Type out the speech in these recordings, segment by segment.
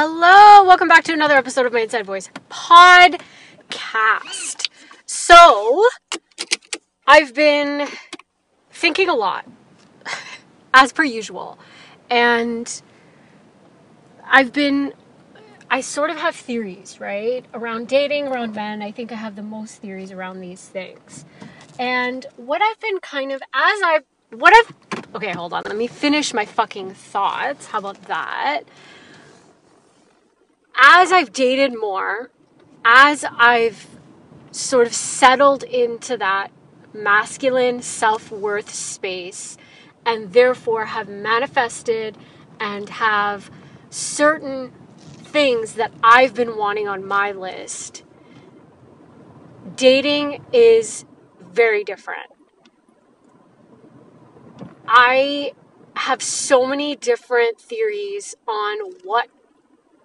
Hello, welcome back to another episode of my Inside Voice podcast. So, I've been thinking a lot, as per usual, and I've been, I sort of have theories, right? Around dating, around men. I think I have the most theories around these things. And what I've been kind of, as I've, what I've, okay, hold on, let me finish my fucking thoughts. How about that? As I've dated more, as I've sort of settled into that masculine self worth space, and therefore have manifested and have certain things that I've been wanting on my list, dating is very different. I have so many different theories on what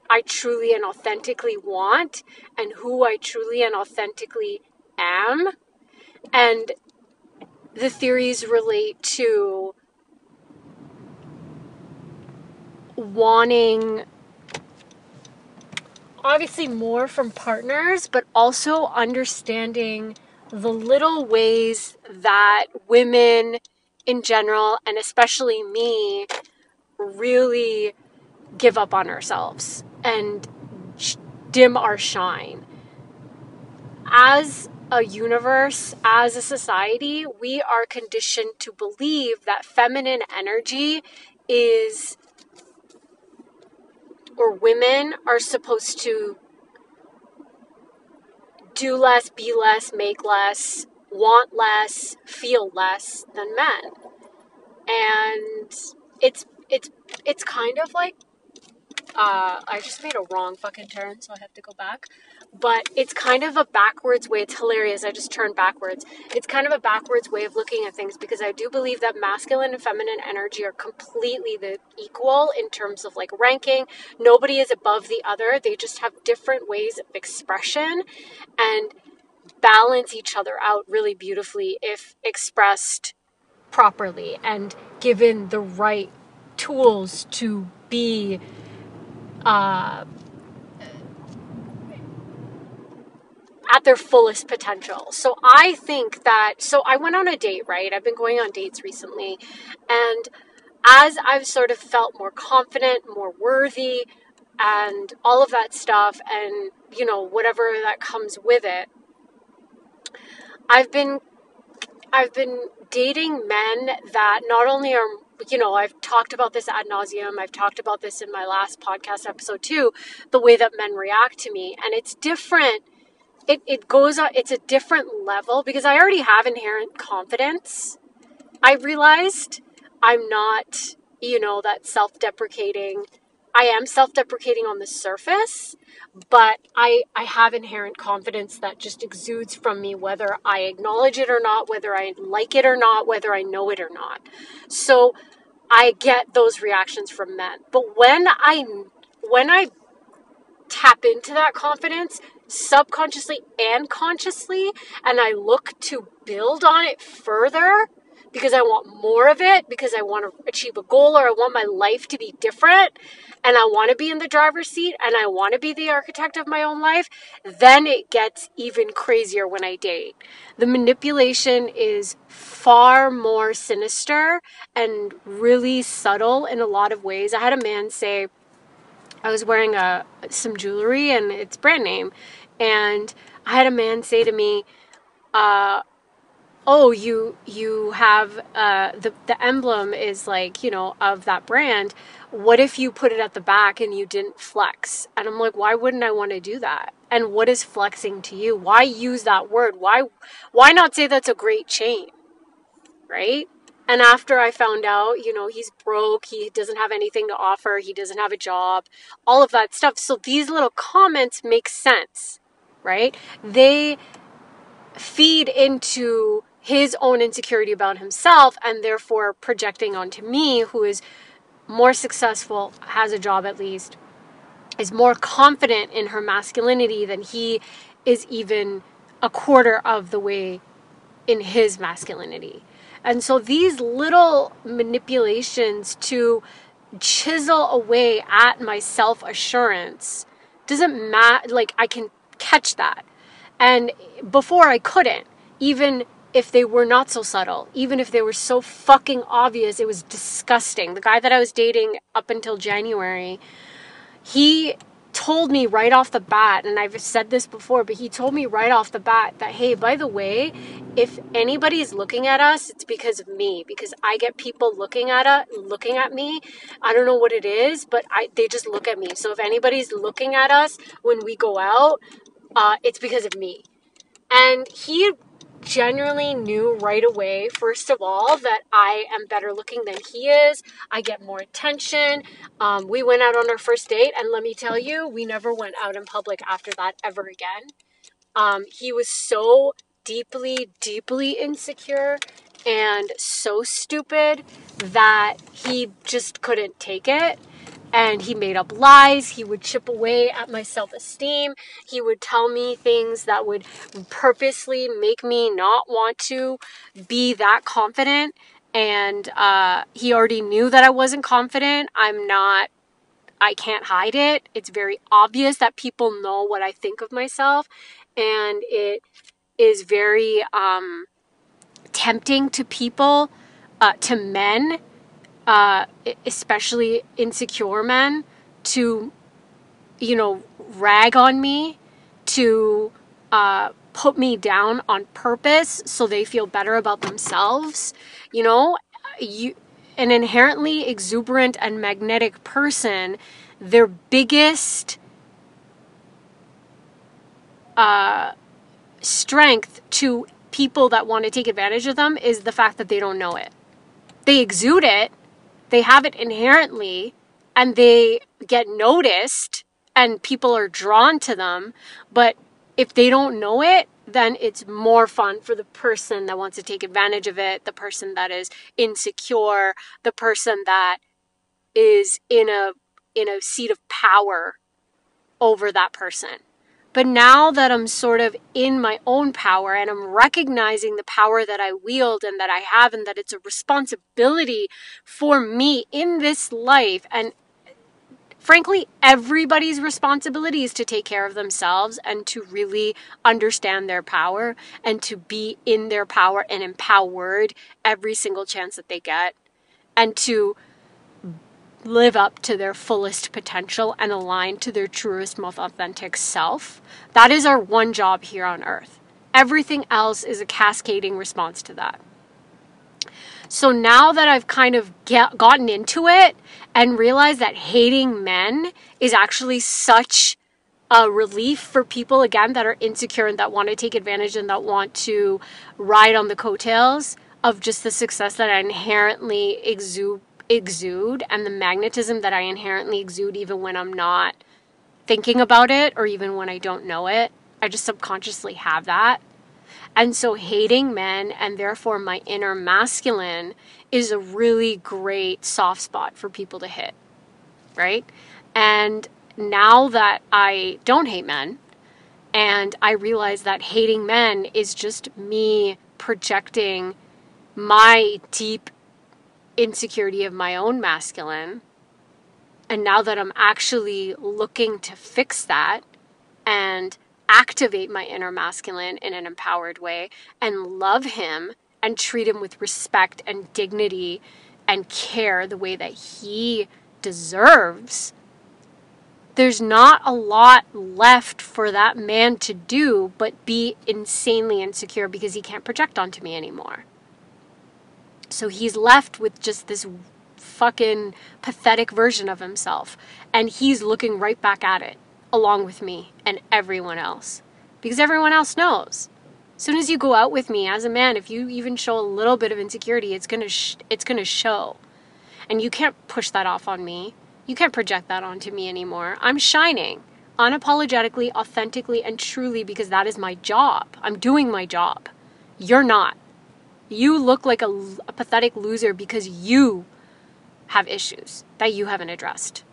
I truly and authentically want and who I truly and authentically am. And the theories relate to wanting obviously more from partners, but also understanding the little ways that women in general, and especially me, really give up on ourselves and dim our shine. As a universe, as a society, we are conditioned to believe that feminine energy is, or women are supposed to do less, be less, make less, want less, feel less than men. And it's it's it's kind of like uh, I just made a wrong fucking turn, so I have to go back. But it's kind of a backwards way. It's hilarious. I just turned backwards. It's kind of a backwards way of looking at things because I do believe that masculine and feminine energy are completely the equal in terms of like ranking. Nobody is above the other. They just have different ways of expression and balance each other out really beautifully if expressed properly and given the right tools to be uh, at their fullest potential. So I think that, so I went on a date, right? I've been going on dates recently. And as I've sort of felt more confident, more worthy, and all of that stuff, and, you know, whatever that comes with it, I've been. I've been dating men that not only are you know, I've talked about this ad nauseum. I've talked about this in my last podcast episode too, the way that men react to me. And it's different. It, it goes on, it's a different level because I already have inherent confidence. I realized I'm not, you know, that self deprecating. I am self deprecating on the surface, but I, I have inherent confidence that just exudes from me, whether I acknowledge it or not, whether I like it or not, whether I know it or not. So I get those reactions from men. But when I when I tap into that confidence subconsciously and consciously and I look to build on it further because I want more of it, because I want to achieve a goal or I want my life to be different and I want to be in the driver's seat and I want to be the architect of my own life, then it gets even crazier when I date. The manipulation is far more sinister and really subtle in a lot of ways. I had a man say, I was wearing a some jewelry and it's brand name, and I had a man say to me, uh, "Oh, you you have uh, the the emblem is like you know of that brand what if you put it at the back and you didn't flex? And I'm like, why wouldn't I want to do that? And what is flexing to you? Why use that word? Why why not say that's a great chain? Right? And after I found out, you know, he's broke, he doesn't have anything to offer, he doesn't have a job, all of that stuff. So these little comments make sense, right? They feed into his own insecurity about himself and therefore projecting onto me, who is more successful, has a job at least, is more confident in her masculinity than he is even a quarter of the way in his masculinity. And so these little manipulations to chisel away at my self assurance doesn't matter. Like, I can catch that. And before I couldn't, even if they were not so subtle, even if they were so fucking obvious, it was disgusting. The guy that I was dating up until January, he told me right off the bat, and I've said this before, but he told me right off the bat that, hey, by the way, if anybody's looking at us, it's because of me, because I get people looking at us, looking at me. I don't know what it is, but I they just look at me. So if anybody's looking at us when we go out, uh, it's because of me. And he genuinely knew right away, first of all, that I am better looking than he is. I get more attention. Um, we went out on our first date, and let me tell you, we never went out in public after that ever again. Um, he was so deeply, deeply insecure and so stupid that he just couldn't take it and he made up lies. He would chip away at my self esteem. He would tell me things that would purposely make me not want to be that confident. And uh, he already knew that I wasn't confident. I'm not, I can't hide it. It's very obvious that people know what I think of myself. And it is very um, tempting to people, uh, to men uh, especially insecure men, to, you know, rag on me, to uh, put me down on purpose so they feel better about themselves. You know, you an inherently exuberant and magnetic person, their biggest uh, strength to people that want to take advantage of them is the fact that they don't know it. They exude it, they have it inherently and they get noticed and people are drawn to them. But if they don't know it, then it's more fun for the person that wants to take advantage of it, the person that is insecure, the person that is in a in a seat of power over that person. But now that I'm sort of in my own power and I'm recognizing the power that I wield and that I have, and that it's a responsibility for me in this life, and frankly, everybody's responsibility is to take care of themselves and to really understand their power and to be in their power and empowered every single chance that they get and to live up to their fullest potential and align to their truest, most authentic self. That is our one job here on earth. Everything else is a cascading response to that. So now that I've kind of get, gotten into it and realized that hating men is actually such a relief for people again that are insecure and that want to take advantage and that want to ride on the coattails of just the success that I inherently exude exude and the magnetism that I inherently exude even when I'm not thinking about it or even when I don't know it. I just subconsciously have that. And so hating men and therefore my inner masculine is a really great soft spot for people to hit. Right? And now that I don't hate men and I realize that hating men is just me projecting my deep insecurity of my own masculine. And now that I'm actually looking to fix that and activate my inner masculine in an empowered way and love him and treat him with respect and dignity and care the way that he deserves, there's not a lot left for that man to do but be insanely insecure because he can't project onto me anymore. So he's left with just this fucking pathetic version of himself. And he's looking right back at it, along with me and everyone else. Because everyone else knows. As soon as you go out with me as a man, if you even show a little bit of insecurity, it's gonna sh- it's gonna show, and you can't push that off on me. You can't project that onto me anymore. I'm shining unapologetically, authentically, and truly because that is my job. I'm doing my job. You're not. You look like a, a pathetic loser because you have issues that you haven't addressed.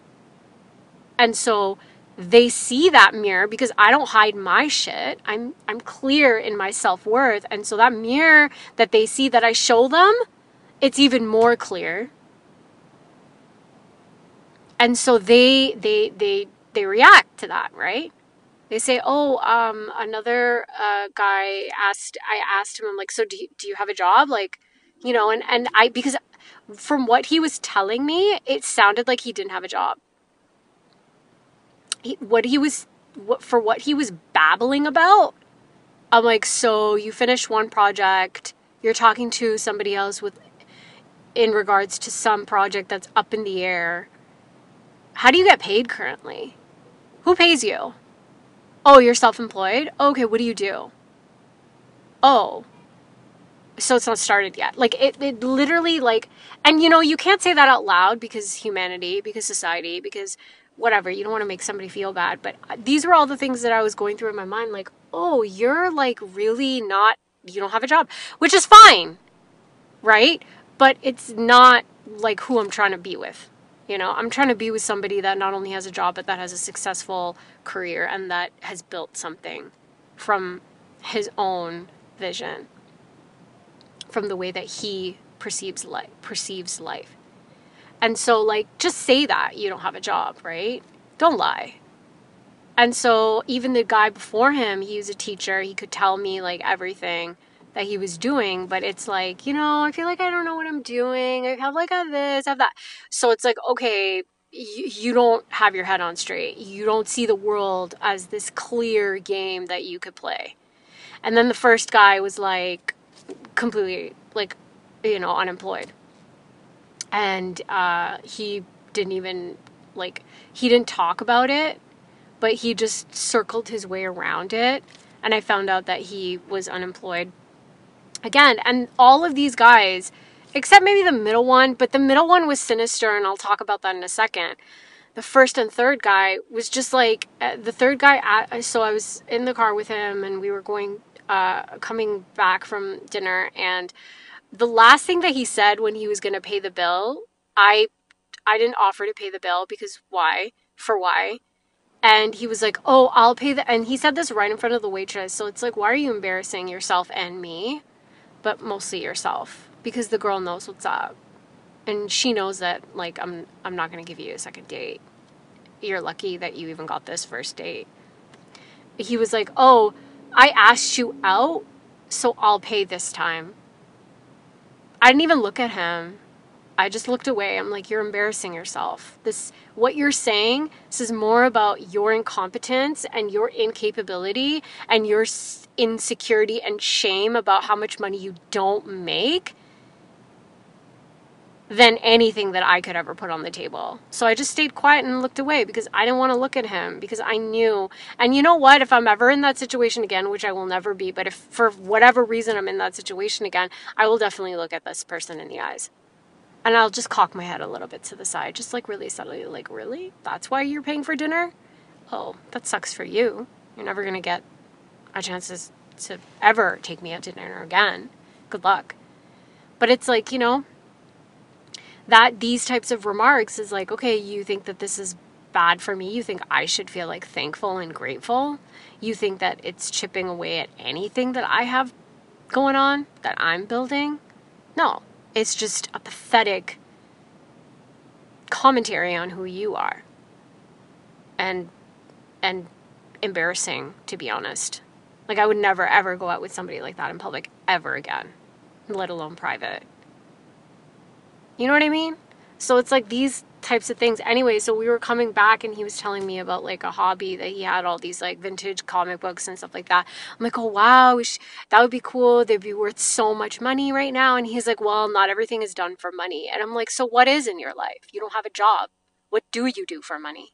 And so they see that mirror because I don't hide my shit. I'm I'm clear in my self-worth. And so that mirror that they see that I show them, it's even more clear. and so they they they they react to that, right? They say, "Oh, um, another uh, guy asked. I asked him. I'm like, so do you, do you have a job? Like, you know?" And and I because from what he was telling me, it sounded like he didn't have a job. He, what he was what for what he was babbling about. I'm like, so you finished one project, you're talking to somebody else with in regards to some project that's up in the air. How do you get paid currently? Who pays you? Oh, you're self employed? Okay, what do you do? Oh, so it's not started yet. Like, it, it literally, like, and you know, you can't say that out loud because humanity, because society, because whatever. You don't want to make somebody feel bad. But uh, these were all the things that I was going through in my mind. Like, oh, you're like really not, you don't have a job, which is fine, right? But it's not like who I'm trying to be with. You know, I'm trying to be with somebody that not only has a job, but that has a successful career and that has built something from his own vision, from the way that he perceives life. Perceives life. And so, like, just say that you don't have a job, right? Don't lie. And so, even the guy before him, he was a teacher. He could tell me, like, everything that he was doing, but it's like, you know, I feel like I don't know what I'm doing. I have like a this, I have that. So it's like, okay, you, you don't have your head on straight. You don't see the world as this clear game that you could play. And then the first guy was like completely like, you know, unemployed. And uh, he didn't even like he didn't talk about it, but he just circled his way around it. And I found out that he was unemployed again, and all of these guys, except maybe the middle one, but the middle one was sinister, and I'll talk about that in a second. The first and third guy was just like uh, the third guy. so I was in the car with him, and we were going, uh, coming back from dinner, and the last thing that he said when he was going to pay the bill, I, I didn't offer to pay the bill because why? For why? And he was like, "Oh, I'll pay the." And he said this right in front of the waitress. So it's like, why are you embarrassing yourself and me? But mostly yourself because the girl knows what's up and she knows that like I'm I'm not going to give you a second date. You're lucky that you even got this first date. He was like, "Oh, I asked you out, so I'll pay this time." I didn't even look at him. I just looked away. I'm like, "You're embarrassing yourself. This what you're saying this is more about your incompetence and your incapability and your insecurity and shame about how much money you don't make than anything that I could ever put on the table. So I just stayed quiet and looked away because I didn't want to look at him because I knew. And you know what? If I'm ever in that situation again, which I will never be, but if for whatever reason I'm in that situation again, I will definitely look at this person in the eyes. And I'll just cock my head a little bit to the side, just like really subtly, like, really? That's why you're paying for dinner? Oh, that sucks for you. You're never to get a chance to ever take me out to dinner again. Good luck. But it's like, you know, that these types of remarks is like, okay, you think that this is bad for me. You think I should feel like thankful and grateful. You think that it's chipping away at anything that I have going on, that I'm building. No, it's just a pathetic commentary on who you are. And and embarrassing to be honest. Like I would never ever go out with somebody like that in public ever again, let alone private. You know what I mean? So it's like these types of things. Anyway, so we were coming back and he was telling me about like a hobby that he had all these like vintage comic books and stuff like that. I'm like, oh wow, that would be cool. They'd be worth so much money right now. And he's like, well, not everything is done for money. And I'm like, so what is in your life? You don't have a job. What do you do for money?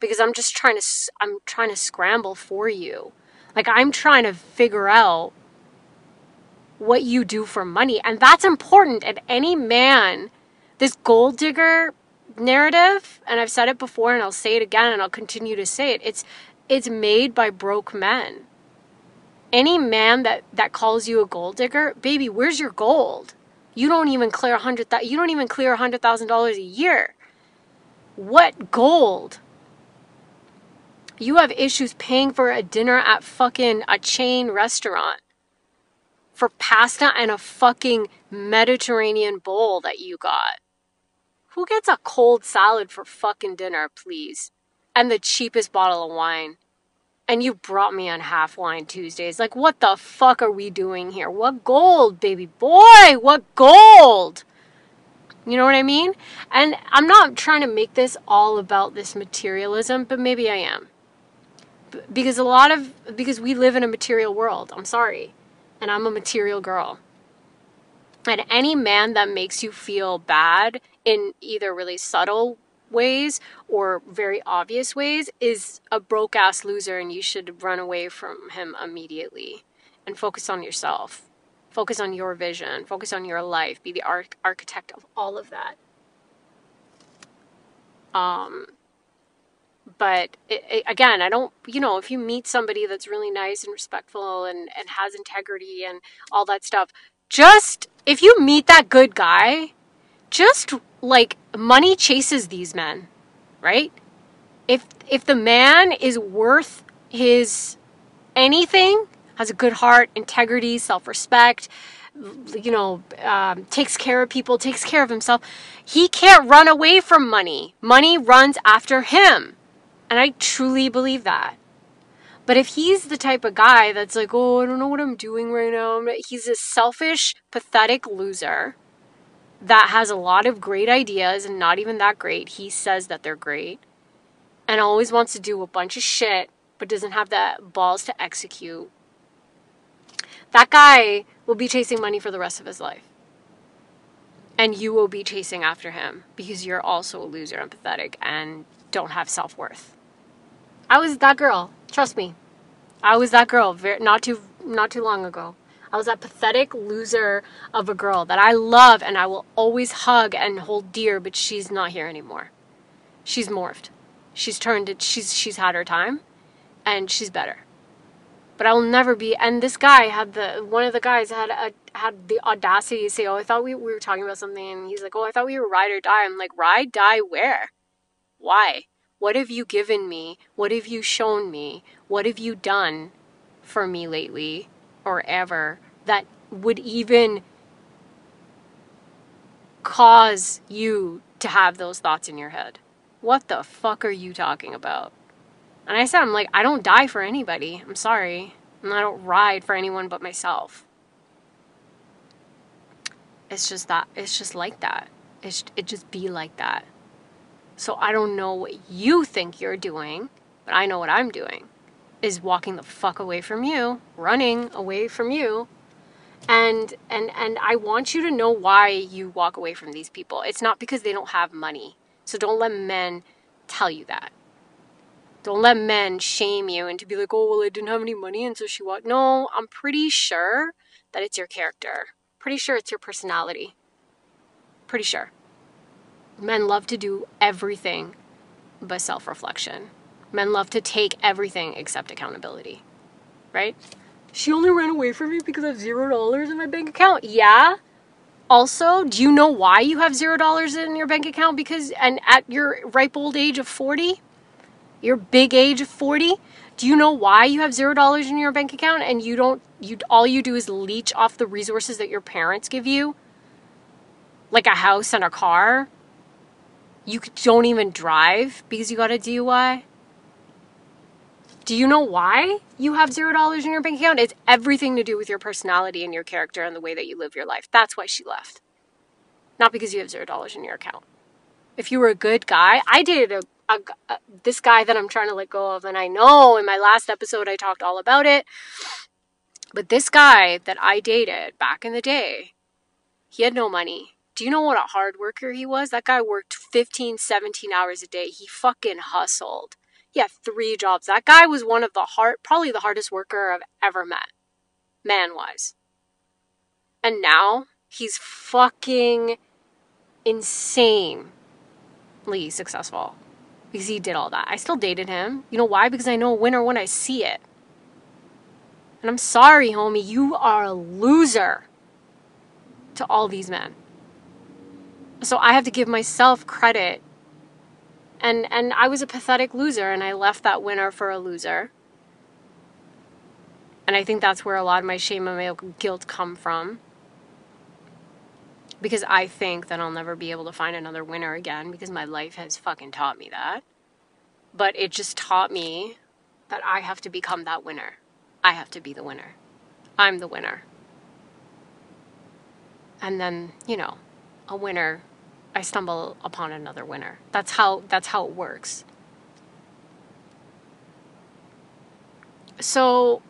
Because I'm just trying to, I'm trying to scramble for you. Like I'm trying to figure out what you do for money. And that's important. And any man, this gold digger narrative, and I've said it before and I'll say it again and I'll continue to say it. It's it's made by broke men. Any man that that calls you a gold digger, baby, where's your gold? You don't even clear a hundred you don't even clear a hundred thousand dollars a year. What gold? You have issues paying for a dinner at fucking a chain restaurant for pasta and a fucking Mediterranean bowl that you got. Who gets a cold salad for fucking dinner, please? And the cheapest bottle of wine. And you brought me on half wine Tuesdays. Like, what the fuck are we doing here? What gold, baby boy? What gold? You know what I mean? And I'm not trying to make this all about this materialism, but maybe I am. because a lot of, because we live in a material world. I'm sorry. And I'm a material girl. And any man that makes you feel bad in either really subtle ways or very obvious ways is a broke ass loser and you should run away from him immediately and focus on yourself. Focus on your vision, focus on your life, be the arch- architect of all of that. Um but it, it, again, I don't, you know, if you meet somebody that's really nice and respectful and, and has integrity and all that stuff, just if you meet that good guy, just like money chases these men, right? If if the man is worth his anything, has a good heart, integrity, self-respect, you know, um, takes care of people, takes care of himself, he can't run away from money. Money runs after him. And I truly believe that. But if he's the type of guy that's like, oh, I don't know what I'm doing right now, he's a selfish, pathetic loser that has a lot of great ideas and not even that great. He says that they're great and always wants to do a bunch of shit but doesn't have the balls to execute. That guy will be chasing money for the rest of his life. And you will be chasing after him because you're also a loser empathetic, and don't have self worth. I was that girl. Trust me. I was that girl not too not too long ago. I was that pathetic loser of a girl that I love and I will always hug and hold dear, but she's not here anymore. She's morphed. She's turned it she's she's had her time and she's better. But I will never be and this guy had the one of the guys had a had the audacity to say, Oh, I thought we, we were talking about something and he's like, Oh, I thought we were ride or die. I'm like, ride, die where? Why? What have you given me? What have you shown me? What have you done for me lately? Or ever that would even cause you to have those thoughts in your head. What the fuck are you talking about? And I said, I'm like, I don't die for anybody. I'm sorry. And I don't ride for anyone but myself. It's just that, it's just like that. It's, it just be like that. So I don't know what you think you're doing, but I know what I'm doing is walking the fuck away from you, running away from you. And and and I want you to know why you walk away from these people. It's not because they don't have money. So don't let men tell you that. Don't let men shame you and to be like, "Oh, well, I didn't have any money and so she walked." No, I'm pretty sure that it's your character. Pretty sure it's your personality. Pretty sure. Men love to do everything but self-reflection. Men love to take everything except accountability. Right? She only ran away from me because I have zero dollars in my bank account. Yeah. Also, do you know why you have zero dollars in your bank account? Because, and at your ripe old age of 40, your big age of 40, do you know why you have zero dollars in your bank account and you don't, you, all you do is leech off the resources that your parents give you? Like a house and a car? You don't even drive because you got a DUI? Do you know why you have zero dollars in your bank account? It's everything to do with your personality and your character and the way that you live your life. That's why she left. Not because you have zero dollars in your account. If you were a good guy, I dated a, a, a, this guy that I'm trying to let go of, and I know in my last episode I talked all about it. But this guy that I dated back in the day, he had no money. Do you know what a hard worker he was? That guy worked 15, 17 hours a day. He fucking hustled. He had three jobs. That guy was one of the hard, probably the hardest worker I've ever met, man wise. And now he's fucking insanely successful because he did all that. I still dated him. You know why? Because I know a winner when I see it. And I'm sorry, homie, you are a loser to all these men. So I have to give myself credit and and I was a pathetic loser and I left that winner for a loser. And I think that's where a lot of my shame and my guilt come from. because I think that I'll never be able to find another winner again because my life has fucking taught me that. But it just taught me that I have to become that winner. I have to be the winner. I'm the winner. And then, you know, a winner, I stumble upon another winner. That's how that's how it works. So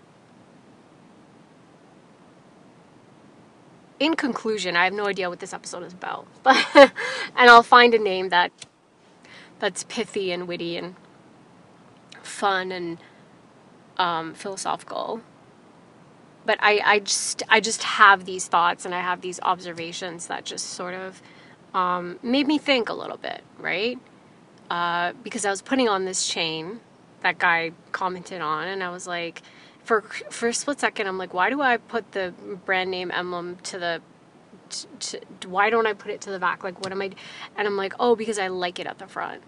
in conclusion, I have no idea what this episode is about, but and I'll find a name that that's pithy and witty and fun and um, philosophical. But I, I just I just have these thoughts and I have these observations that just sort of um, made me think a little bit, right? Uh, because I was putting on this chain that guy commented on, and I was like, for for a split second, I'm like, why do I put the brand name emblem to the to, to, why don't I put it to the back? Like, what am I? And I'm like, oh, because I like it at the front.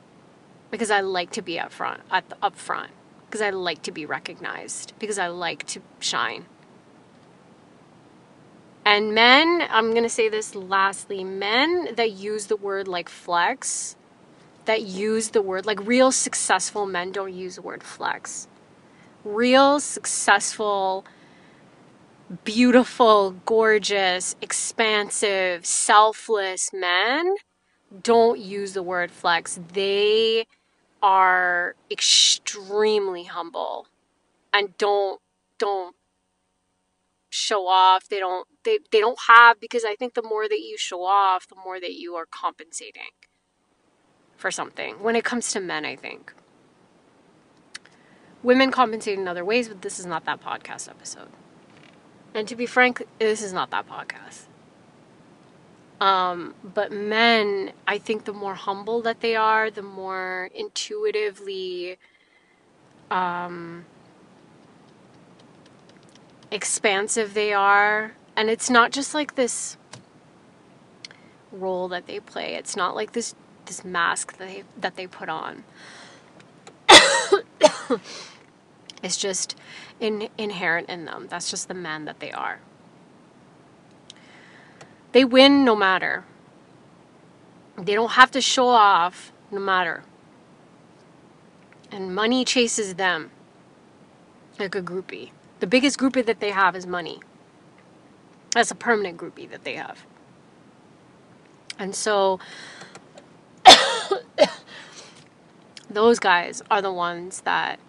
Because I like to be up front, at the up front. Because I like to be recognized. Because I like to shine. And men, I'm gonna say this lastly, men that use the word like flex, that use the word like real successful men don't use the word flex real successful, beautiful, gorgeous, expansive, selfless men don't use the word flex. They are extremely humble and don't don't show off. They don't they, they don't have because I think the more that you show off, the more that you are compensating for something. When it comes to men, I think women compensate in other ways, but this is not that podcast episode. And to be frank, this is not that podcast. Um, but men, I think the more humble that they are, the more intuitively um, expansive they are. And it's not just like this role that they play. It's not like this this mask that they that they put on. It's just in, inherent in them. That's just the men that they are. They win no matter. They don't have to show off no matter. And money chases them like a groupie. The biggest groupie that they have is money. That's a permanent groupie that they have. And so those guys are the ones that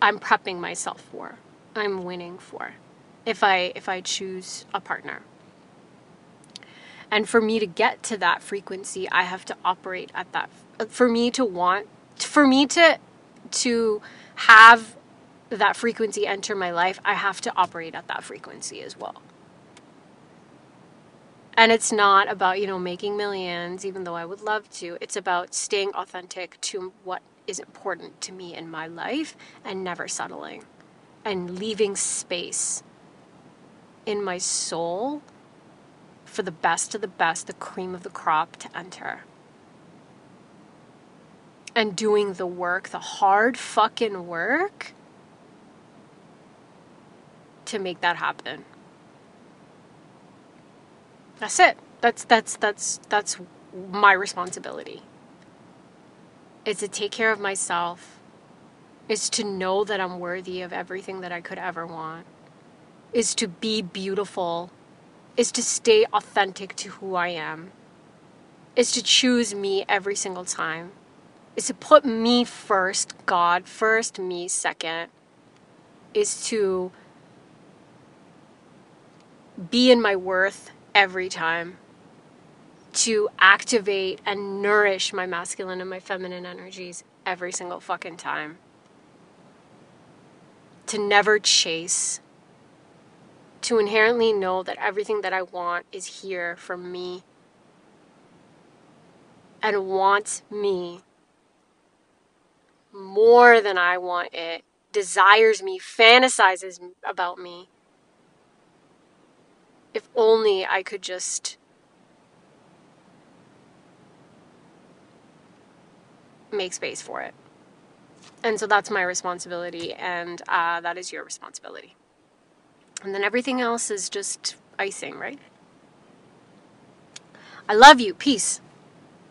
I'm prepping myself for. I'm winning for if I if I choose a partner. And for me to get to that frequency, I have to operate at that for me to want for me to to have that frequency enter my life, I have to operate at that frequency as well. And it's not about, you know, making millions, even though I would love to. It's about staying authentic to what is important to me in my life and never settling and leaving space in my soul for the best of the best, the cream of the crop to enter. And doing the work, the hard fucking work to make that happen. That's it. That's that's that's that's my responsibility. Is to take care of myself, is to know that I'm worthy of everything that I could ever want, is to be beautiful, is to stay authentic to who I am, is to choose me every single time, is to put me first, God first, me second, is to be in my worth every time to activate and nourish my masculine and my feminine energies every single fucking time. To never chase. To inherently know that everything that I want is here for me and wants me more than I want it, desires me, fantasizes about me. If only I could just make space for it. And so that's my responsibility, and uh, that is your responsibility. And then everything else is just icing, right? I love you. Peace.